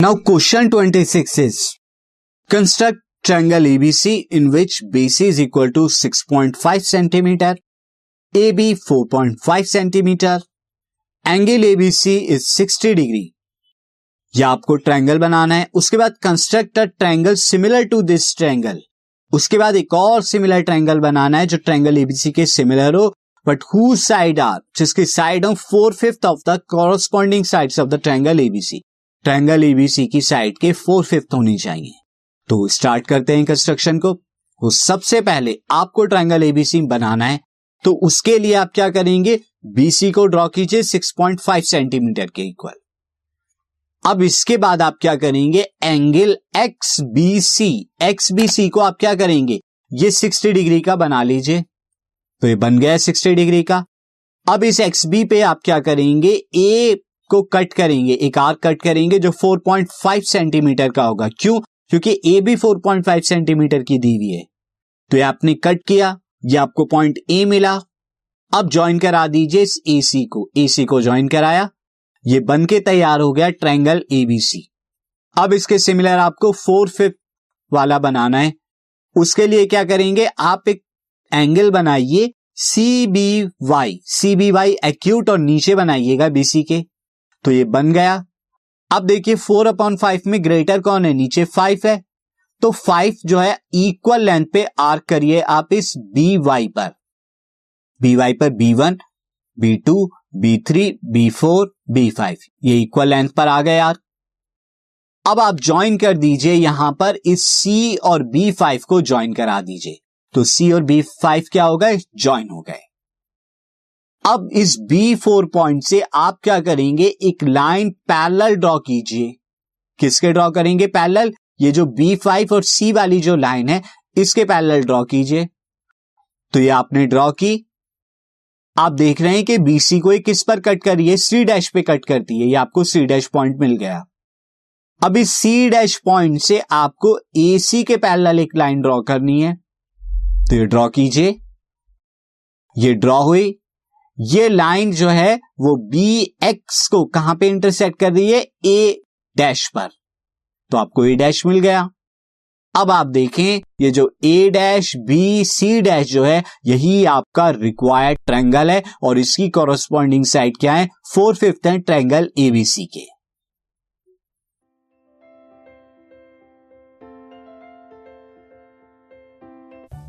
Now question 26 is construct triangle ABC in which BC is equal to 6.5 centimeter, AB 4.5 centimeter, angle ABC is 60 degree या आपको triangle बनाना है। उसके बाद construct a triangle similar to this triangle उसके बाद एक और सिमिलर ट्रायंगल बनाना है जो ट्रायंगल एबीसी के सिमिलर हो। बट हु साइड आर जिसकी साइड हो four fifth of the corresponding sides of the triangle ABC triangle ABC की साइड के फोर फिफ्थ होनी चाहिए। तो स्टार्ट करते हैं कंस्ट्रक्शन को। तो सबसे पहले आपको ट्रायंगल एबीसी बनाना है। तो उसके लिए आप क्या करेंगे? बीसी को ड्रॉ कीजिए 6.5 सेंटीमीटर के इक्वल अब इसके बाद आप क्या करेंगे? Angle X B C X B C को आप क्या करेंगे? ये 60 डिग्री का बना लीजिए। तो ये बन गया 60 डिग्री का। अब इस एक्स बी पे आप क्या करेंगे? ए को कट करेंगे, एक आर्क कट करेंगे जो 4.5 सेंटीमीटर का होगा। क्यों? क्योंकि ए भी 4.5 सेंटीमीटर की दी हुई है। तो ये आपने कट किया, ये आपको पॉइंट ए मिला। अब ज्वाइन करा दीजिए इस ए सी को। ए सी को ज्वाइन कराया। ये बन के तैयार हो गया ट्रायंगल एबीसी अब इसके सिमिलर आपको फोर फिफ्थ वाला बनाना है। उसके लिए क्या करेंगे? आप एक एंगल बनाइए C B Y C B Y acute और नीचे बनाइएगा बीसी के। तो ये बन गया। अब देखिए फोर अपॉन फाइव में ग्रेटर कौन है? नीचे फाइव है। तो फाइव जो है इक्वल लेंथ पे आर्क करिए आप इस बी वाई पर। बी वाई पर B one B two B three B four B five ये इक्वल लेंथ पर आ गए यार। अब आप ज्वाइन कर दीजिए यहाँ पर, इस सी और बी फाइव को ज्वाइन करा दीजिए। तो सी और बी फाइव क्या हो गए? ज्वाइन हो गए। अब इस बी फोर पॉइंट से आप क्या करेंगे? एक लाइन पैरेलल ड्रॉ कीजिए। किसके ड्रॉ करेंगे पैरेलल ये जो बी फाइव और सी वाली जो लाइन है, इसके पैरेलल ड्रॉ कीजिए। तो ये आपने ड्रॉ की। आप देख रहे हैं कि बीसी को किस पर कट करिए सी डैश पे कट करती है। ये आपको सी डैश पॉइंट मिल गया। अब इस सी डैश पॉइंट से आपको सी के पैरेलल एक लाइन ड्रॉ करनी है। तो ये ड्रॉ कीजिए। ये ड्रॉ हुई। ये लाइन जो है, वो बी एक्स को कहाँ पे इंटरसेक्ट कर रही है? ए डैश पर। तो आपको ए डैश मिल गया। अब आप देखें, ये जो A dash B C dash जो है, यही आपका रिक्वायर्ड ट्रैंगल है और इसकी कॉरस्पॉन्डिंग साइड क्या है? फोर फिफ्थ है ट्रैंगल एबीसी के